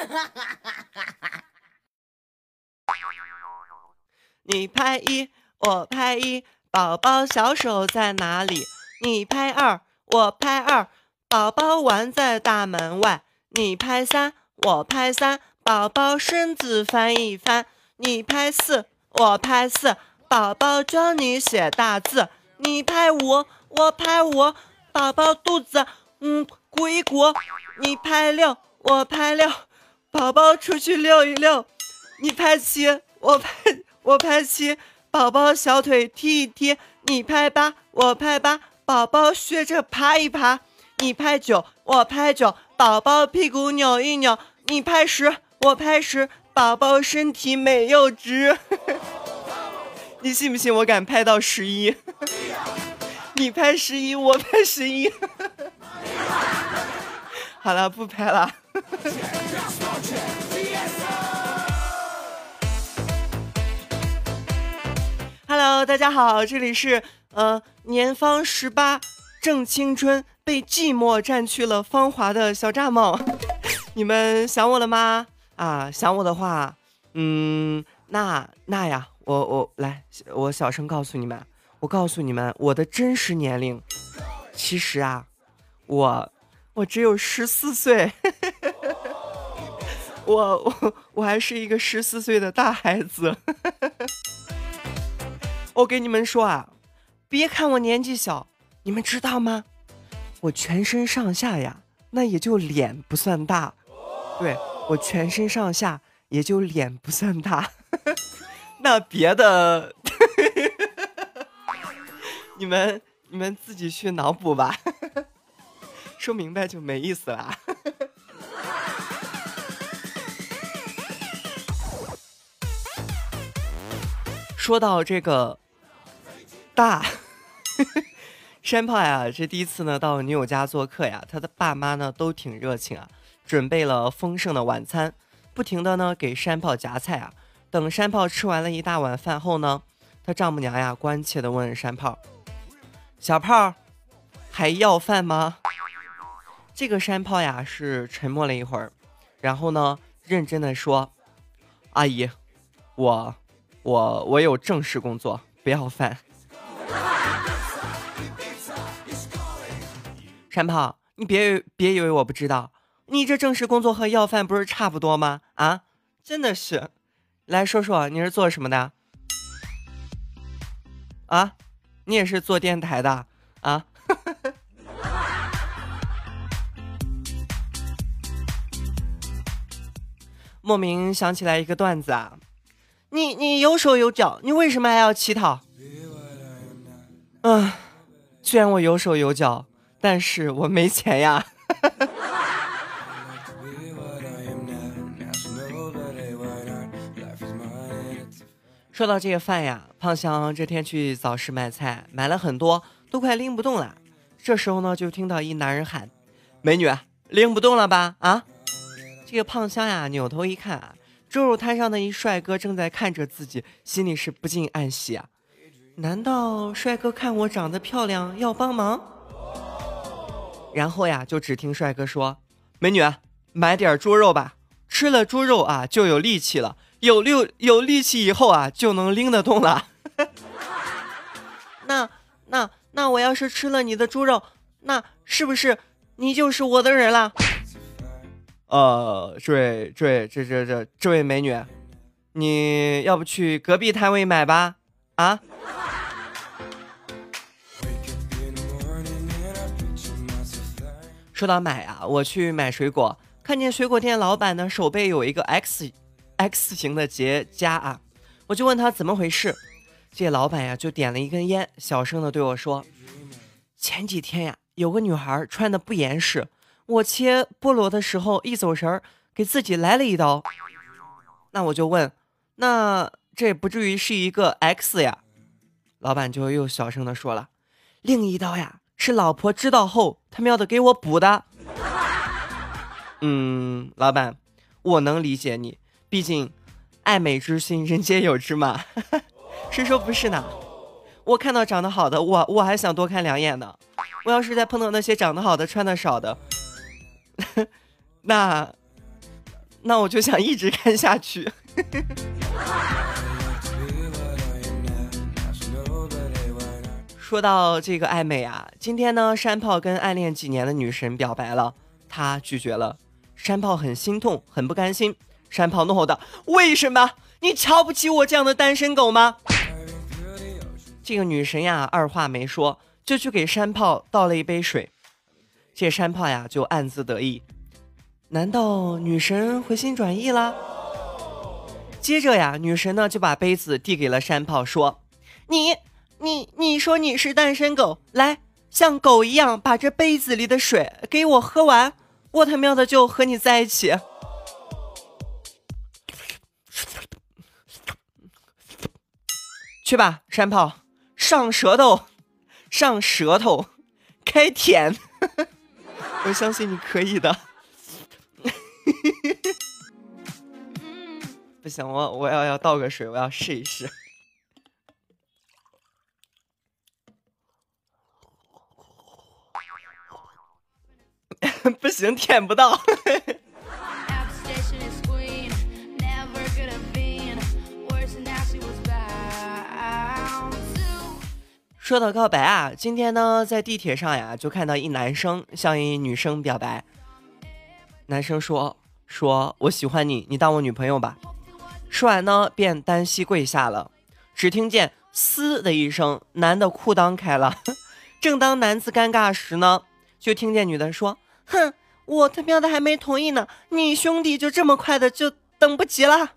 你拍一，我拍一，宝宝小手在哪里？你拍二，我拍二，宝宝玩在大门外。你拍三，我拍三，宝宝身子翻一翻。你拍四，我拍四，宝宝教你写大字。你拍五，我拍五，宝宝肚子嗯鼓一鼓。你拍六，我拍六，宝宝出去遛一遛。你拍七，我拍。我拍七，宝宝小腿踢一踢；你拍八，我拍八，宝宝学着爬一爬；你拍九，我拍九，宝宝屁股扭一扭；你拍十，我拍十，宝宝身体美又直。你信不信我敢拍到十一？你拍十一，我拍十一。好了，不拍了。Hello，大家好，这里是呃年方十八正青春，被寂寞占去了芳华的小蚱蜢，你们想我了吗？啊，想我的话，嗯，那那呀，我我来，我小声告诉你们，我告诉你们我的真实年龄，其实啊，我我只有十四岁，我我我还是一个十四岁的大孩子。我跟你们说啊，别看我年纪小，你们知道吗？我全身上下呀，那也就脸不算大。对我全身上下也就脸不算大，那别的，你们你们自己去脑补吧。说明白就没意思啦。说到这个大 山炮呀，这第一次呢到女友家做客呀，他的爸妈呢都挺热情啊，准备了丰盛的晚餐，不停的呢给山炮夹菜啊。等山炮吃完了一大碗饭后呢，他丈母娘呀关切的问山炮：“小炮还要饭吗？”这个山炮呀是沉默了一会儿，然后呢认真的说：“阿姨，我。”我我有正式工作，不要饭。山炮，你别别以为我不知道，你这正式工作和要饭不是差不多吗？啊，真的是，来说说你是做什么的？啊，你也是做电台的啊？莫名想起来一个段子啊。你你有手有脚，你为什么还要乞讨？嗯，虽然我有手有脚，但是我没钱呀。说到这个饭呀，胖香这天去早市买菜，买了很多，都快拎不动了。这时候呢，就听到一男人喊：“美女，拎不动了吧？”啊，这个胖香呀，扭头一看啊。猪肉摊上的一帅哥正在看着自己，心里是不禁暗喜啊！难道帅哥看我长得漂亮要帮忙？然后呀，就只听帅哥说：“美女，买点猪肉吧，吃了猪肉啊就有力气了，有六有力气以后啊就能拎得动了。”那那那我要是吃了你的猪肉，那是不是你就是我的人了？呃，这位、这位、这、这、这、这位美女，你要不去隔壁摊位买吧？啊？说到买啊，我去买水果，看见水果店老板呢手背有一个 X X 型的结痂啊，我就问他怎么回事，这老板呀就点了一根烟，小声的对我说：“前几天呀，有个女孩穿的不严实。”我切菠萝的时候一走神儿，给自己来了一刀。那我就问，那这也不至于是一个 X 呀？老板就又小声的说了，另一刀呀是老婆知道后他喵的给我补的。嗯，老板，我能理解你，毕竟爱美之心人皆有之嘛。谁说不是呢？我看到长得好的，我我还想多看两眼呢。我要是再碰到那些长得好的穿的少的。那，那我就想一直看下去。说到这个暧昧啊，今天呢，山炮跟暗恋几年的女神表白了，他拒绝了，山炮很心痛，很不甘心。山炮怒吼道：“为什么？你瞧不起我这样的单身狗吗？”这个女神呀，二话没说，就去给山炮倒了一杯水。这山炮呀，就暗自得意，难道女神回心转意了？接着呀，女神呢就把杯子递给了山炮，说：“你。”你你说你是单身狗，来像狗一样把这杯子里的水给我喝完，我他喵的就和你在一起。去吧，山炮，上舌头，上舌头，开舔，我相信你可以的。不行，我我要要倒个水，我要试一试。不行，舔不到。说到告白啊，今天呢，在地铁上呀，就看到一男生向一女生表白。男生说：“说我喜欢你，你当我女朋友吧。”说完呢，便单膝跪下了。只听见“嘶”的一声，男的裤裆开了。正当男子尴尬时呢，就听见女的说。哼，我他喵的还没同意呢，你兄弟就这么快的就等不及了。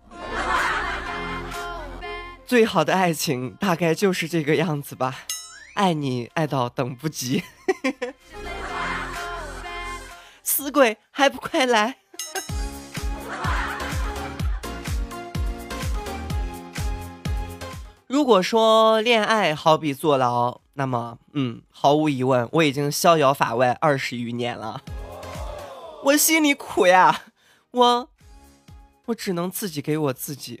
最好的爱情大概就是这个样子吧，爱你爱到等不及。死鬼还不快来！如果说恋爱好比坐牢，那么，嗯，毫无疑问，我已经逍遥法外二十余年了。我心里苦呀，我我只能自己给我自己。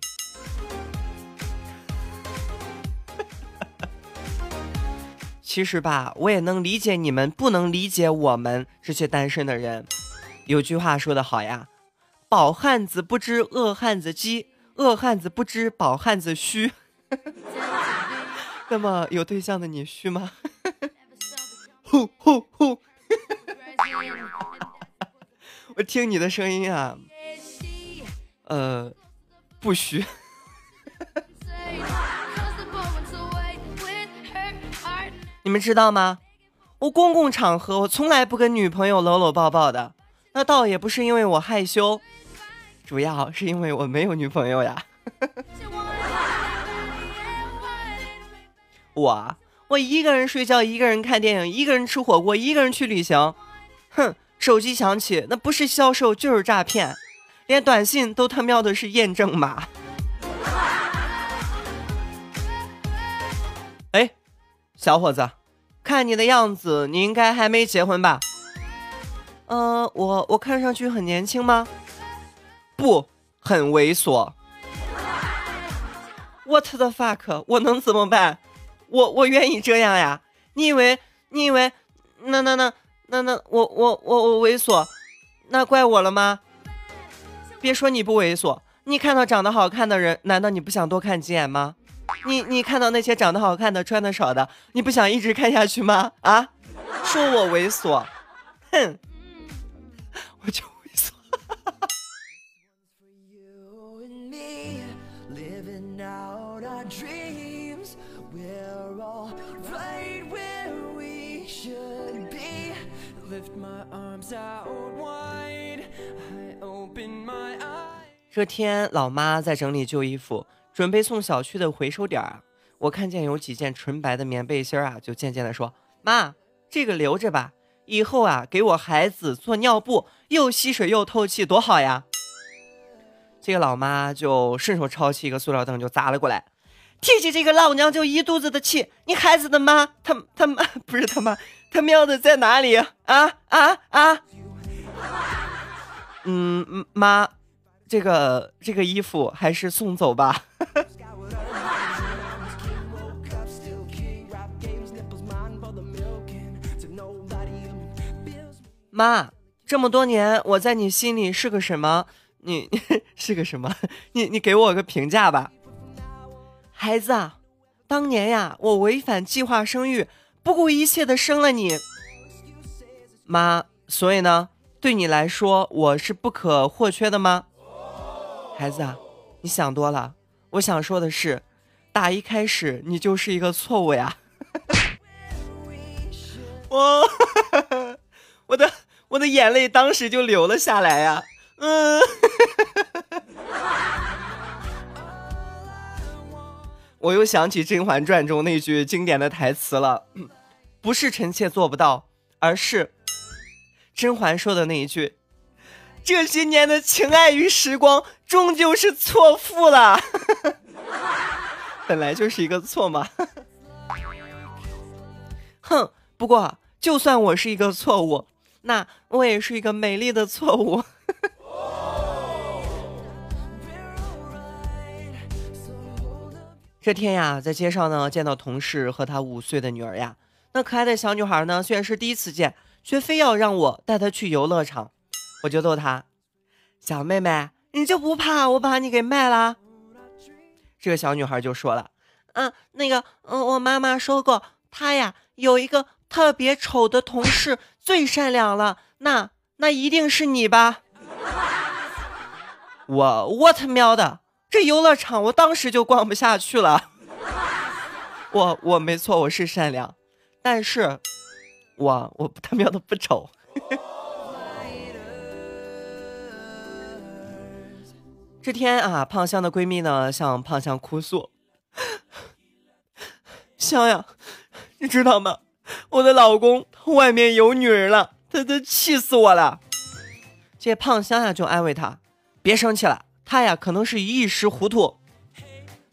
其实吧，我也能理解你们不能理解我们这些单身的人。有句话说得好呀，“饱汉子不知饿汉子饥，饿汉子不知饱汉子虚。”那么有对象的你虚吗？呼呼呼！我听你的声音啊，呃，不虚。你们知道吗？我公共场合我从来不跟女朋友搂搂抱抱的，那倒也不是因为我害羞，主要是因为我没有女朋友呀。我我一个人睡觉，一个人看电影，一个人吃火锅，一个人去旅行，哼。手机响起，那不是销售就是诈骗，连短信都他喵的是验证码。小伙子，看你的样子，你应该还没结婚吧？嗯，我我看上去很年轻吗？不，很猥琐。What the fuck？我能怎么办？我我愿意这样呀？你以为你以为那那那？那那我我我我猥琐，那怪我了吗？别说你不猥琐，你看到长得好看的人，难道你不想多看几眼吗？你你看到那些长得好看的、穿的少的，你不想一直看下去吗？啊？说我猥琐，哼，我就猥琐。这天，老妈在整理旧衣服，准备送小区的回收点儿。我看见有几件纯白的棉背心儿啊，就渐渐的说：“妈，这个留着吧，以后啊，给我孩子做尿布，又吸水又透气，多好呀！”这个老妈就顺手抄起一个塑料凳就砸了过来，提起这个老娘就一肚子的气。你孩子的妈，他他妈不是他妈，他喵的在哪里啊啊啊！嗯，妈。这个这个衣服还是送走吧。妈，这么多年我在你心里是个什么？你 是个什么？你你给我个评价吧。孩子啊，当年呀，我违反计划生育，不顾一切的生了你。妈，所以呢，对你来说我是不可或缺的吗？孩子啊，你想多了。我想说的是，打一开始你就是一个错误呀。我 我的我的眼泪当时就流了下来呀。嗯。我又想起《甄嬛传》中那句经典的台词了，不是臣妾做不到，而是甄嬛说的那一句：“这些年的情爱与时光，终究是错付了。”本来就是一个错嘛。哼，不过就算我是一个错误，那我也是一个美丽的错误。这天呀，在街上呢，见到同事和他五岁的女儿呀。那可爱的小女孩呢，虽然是第一次见，却非要让我带她去游乐场。我就逗她：“小妹妹，你就不怕我把你给卖了？”这个小女孩就说了：“嗯，那个，嗯，我妈妈说过，她呀有一个特别丑的同事，最善良了。那那一定是你吧？”我我他喵的！这游乐场我当时就逛不下去了。我我没错，我是善良，但是，我我他喵的不丑。这天啊，胖香的闺蜜呢向胖香哭诉：“ 香呀，你知道吗？我的老公外面有女人了，他他气死我了。”这胖香呀就安慰她：“别生气了。”他呀，可能是一时糊涂。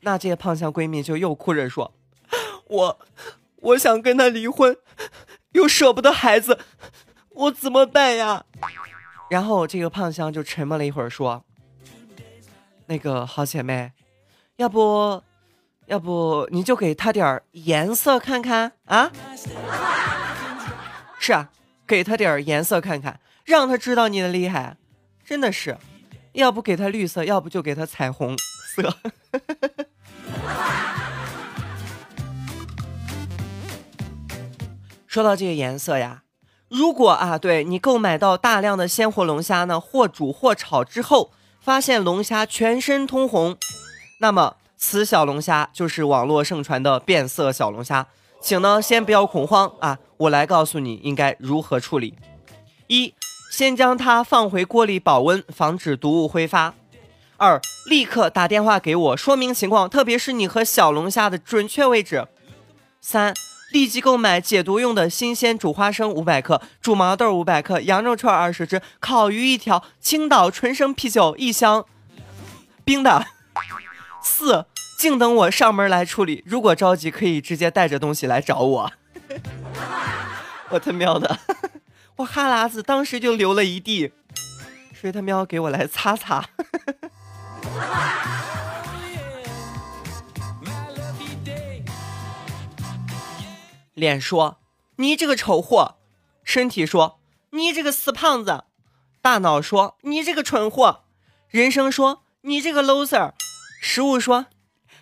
那这些胖香闺蜜就又哭着说：“我，我想跟他离婚，又舍不得孩子，我怎么办呀？”然后这个胖香就沉默了一会儿，说：“那个好姐妹，要不，要不你就给他点颜色看看啊？是啊，给他点颜色看看，让他知道你的厉害，真的是。”要不给他绿色，要不就给他彩虹色。说到这个颜色呀，如果啊，对你购买到大量的鲜活龙虾呢，或煮或炒之后，发现龙虾全身通红，那么此小龙虾就是网络盛传的变色小龙虾，请呢先不要恐慌啊，我来告诉你应该如何处理。一先将它放回锅里保温，防止毒物挥发。二，立刻打电话给我说明情况，特别是你和小龙虾的准确位置。三，立即购买解毒用的新鲜煮花生五百克、煮毛豆五百克、羊肉串二十只、烤鱼一条、青岛纯生啤酒一箱，冰的。四，静等我上门来处理。如果着急，可以直接带着东西来找我。我他喵的！我哈喇子当时就流了一地，谁他喵给我来擦擦？哈 哈脸说你这个丑货，身体说你这个死胖子，大脑说你这个蠢货，人生说你这个 loser，食物说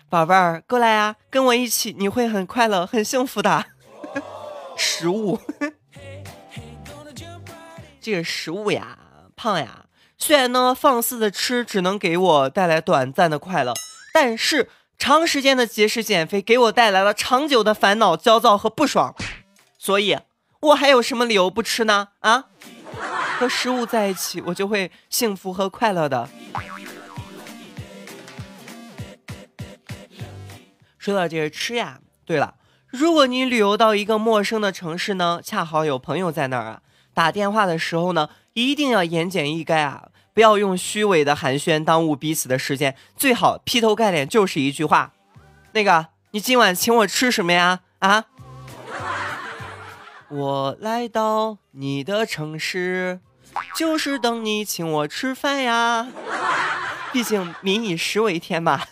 宝贝儿过来啊，跟我一起你会很快乐很幸福的。食物。这个食物呀，胖呀，虽然呢放肆的吃只能给我带来短暂的快乐，但是长时间的节食减肥给我带来了长久的烦恼、焦躁和不爽，所以我还有什么理由不吃呢？啊，和食物在一起，我就会幸福和快乐的。说到这个吃呀，对了，如果你旅游到一个陌生的城市呢，恰好有朋友在那儿啊。打电话的时候呢，一定要言简意赅啊，不要用虚伪的寒暄耽误彼此的时间，最好劈头盖脸就是一句话：“那个，你今晚请我吃什么呀？”啊，我来到你的城市，就是等你请我吃饭呀。毕竟民以食为天嘛。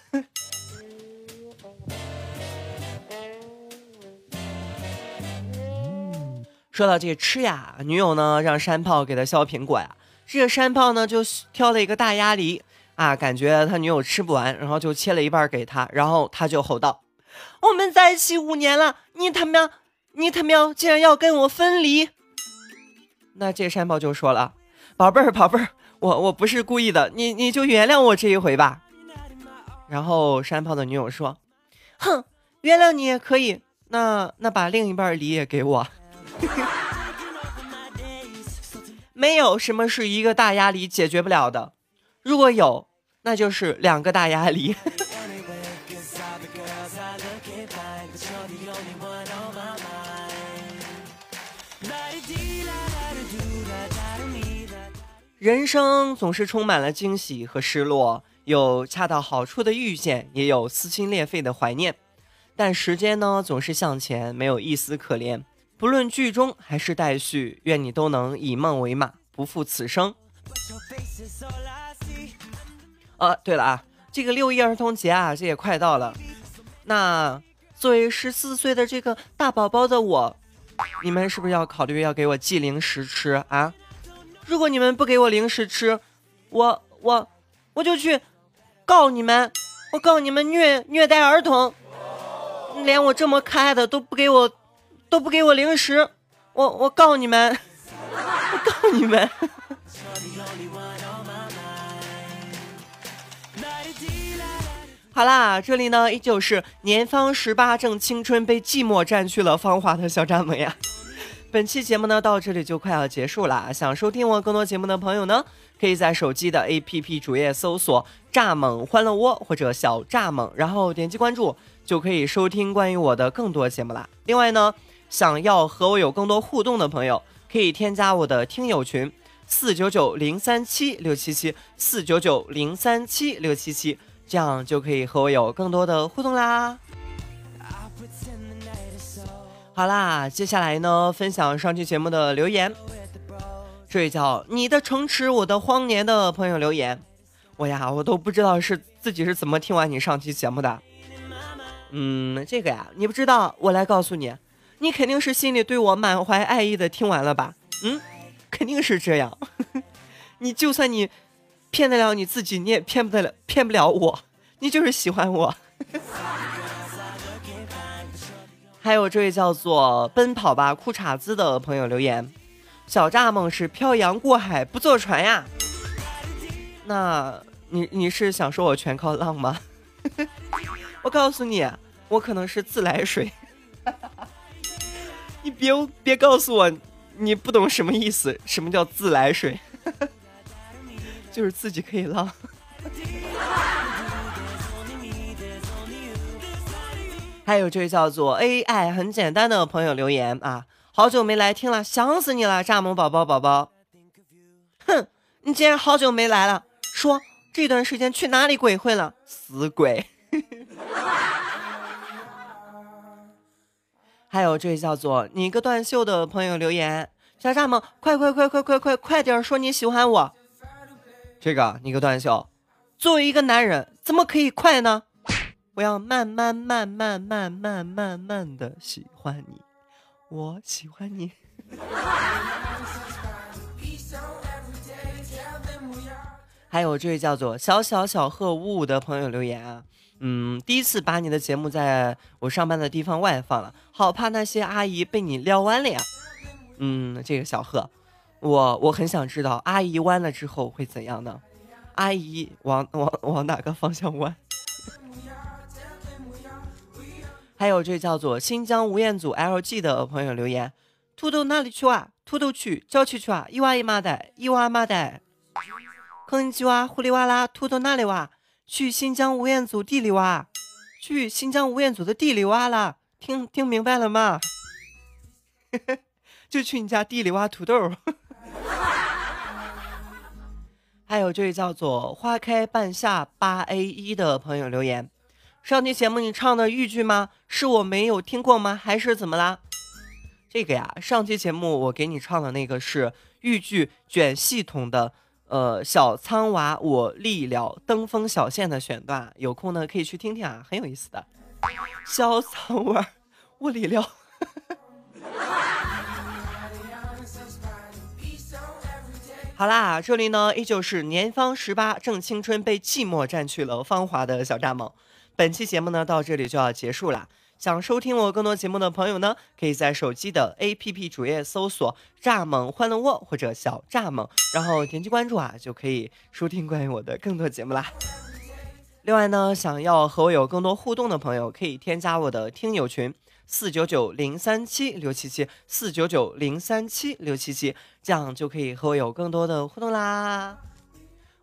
说到这个吃呀，女友呢让山炮给他削苹果呀，这个山炮呢就挑了一个大鸭梨啊，感觉他女友吃不完，然后就切了一半给他，然后他就吼道：“我们在一起五年了，你他喵，你他喵竟然要跟我分离！”那这山炮就说了：“宝贝儿，宝贝儿，我我不是故意的，你你就原谅我这一回吧。”然后山炮的女友说：“哼，原谅你也可以，那那把另一半梨也给我。没有什么是一个大鸭梨解决不了的，如果有，那就是两个大鸭梨。”人生总是充满了惊喜和失落。有恰到好处的遇见，也有撕心裂肺的怀念，但时间呢，总是向前，没有一丝可怜。不论剧中还是待续，愿你都能以梦为马，不负此生。啊，对了啊，这个六一儿童节啊，这也快到了。那作为十四岁的这个大宝宝的我，你们是不是要考虑要给我寄零食吃啊？如果你们不给我零食吃，我我我就去。告你们！我告你们虐虐待儿童，连我这么可爱的都不给我，都不给我零食，我我告你们！我告你们！好啦，这里呢依旧是年方十八正青春，被寂寞占据了芳华的小蚱蜢呀。本期节目呢到这里就快要结束了，想收听我更多节目的朋友呢。可以在手机的 APP 主页搜索“蚱蜢欢乐窝”或者“小蚱蜢”，然后点击关注，就可以收听关于我的更多节目啦。另外呢，想要和我有更多互动的朋友，可以添加我的听友群：四九九零三七六七七四九九零三七六七七，这样就可以和我有更多的互动啦。好啦，接下来呢，分享上期节目的留言。这位叫你的城池我的荒年的朋友留言，我呀，我都不知道是自己是怎么听完你上期节目的。嗯，这个呀，你不知道，我来告诉你，你肯定是心里对我满怀爱意的听完了吧？嗯，肯定是这样。你就算你骗得了你自己，你也骗不得了，骗不了我。你就是喜欢我。还有这位叫做奔跑吧裤衩子的朋友留言。小蚱蜢是漂洋过海不坐船呀？那你你是想说我全靠浪吗？我告诉你，我可能是自来水。你别别告诉我你不懂什么意思，什么叫自来水？就是自己可以浪。还有这位叫做 AI 很简单的朋友留言啊。好久没来听了，想死你了，蚱蜢宝宝宝宝。哼，你竟然好久没来了，说这段时间去哪里鬼混了，死鬼。还有这位叫做你个断袖的朋友留言，小蚱蜢，快快快快快快快点说你喜欢我。这个你个断袖，作为一个男人，怎么可以快呢？我要慢慢慢慢慢慢慢慢的喜欢你。我喜欢你。还有这位叫做小小小贺五五的朋友留言啊，嗯，第一次把你的节目在我上班的地方外放了，好怕那些阿姨被你撩弯了呀。嗯，这个小贺，我我很想知道阿姨弯了之后会怎样呢？阿姨往往往哪个方向弯？还有这叫做新疆吴彦祖 LG 的朋友留言：土豆哪里去哇？土豆去郊区去哇？一娃一麻袋，一娃麻袋。空尼基哇，呼里哇啦，土豆哪里挖？去新疆吴彦祖地里挖，去新疆吴彦祖的地里挖了。听听明白了吗？就去你家地里挖土豆。还有这位叫做花开半夏八 A 一的朋友留言。上期节目你唱的豫剧吗？是我没有听过吗？还是怎么啦？这个呀，上期节目我给你唱的那个是豫剧卷系统的，呃，小苍娃我立了登峰小线的选段，有空呢可以去听听啊，很有意思的。小苍娃我立了。好啦，这里呢依旧是年方十八，正青春被寂寞占去了芳华的小蚱蜢。本期节目呢到这里就要结束了。想收听我更多节目的朋友呢，可以在手机的 APP 主页搜索“蚱蜢欢乐窝”或者“小蚱蜢”，然后点击关注啊，就可以收听关于我的更多节目啦。另外呢，想要和我有更多互动的朋友，可以添加我的听友群。四九九零三七六七七，四九九零三七六七七，这样就可以和我有更多的互动啦。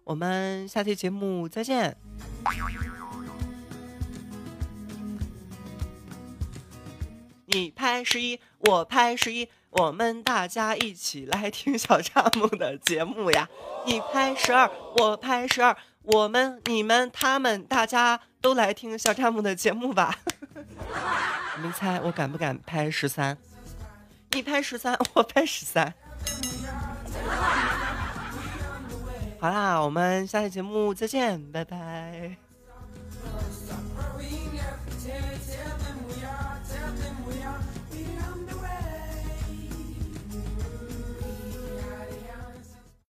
我们下期节目再见。你拍十一，我拍十一，我们大家一起来听小蚱蜢的节目呀。你拍十二，我拍十二，我们、你们、他们，大家都来听小蚱蜢的节目吧。你们猜我敢不敢拍十三？你拍十三，我拍十三。好啦，我们下期节目再见，拜拜。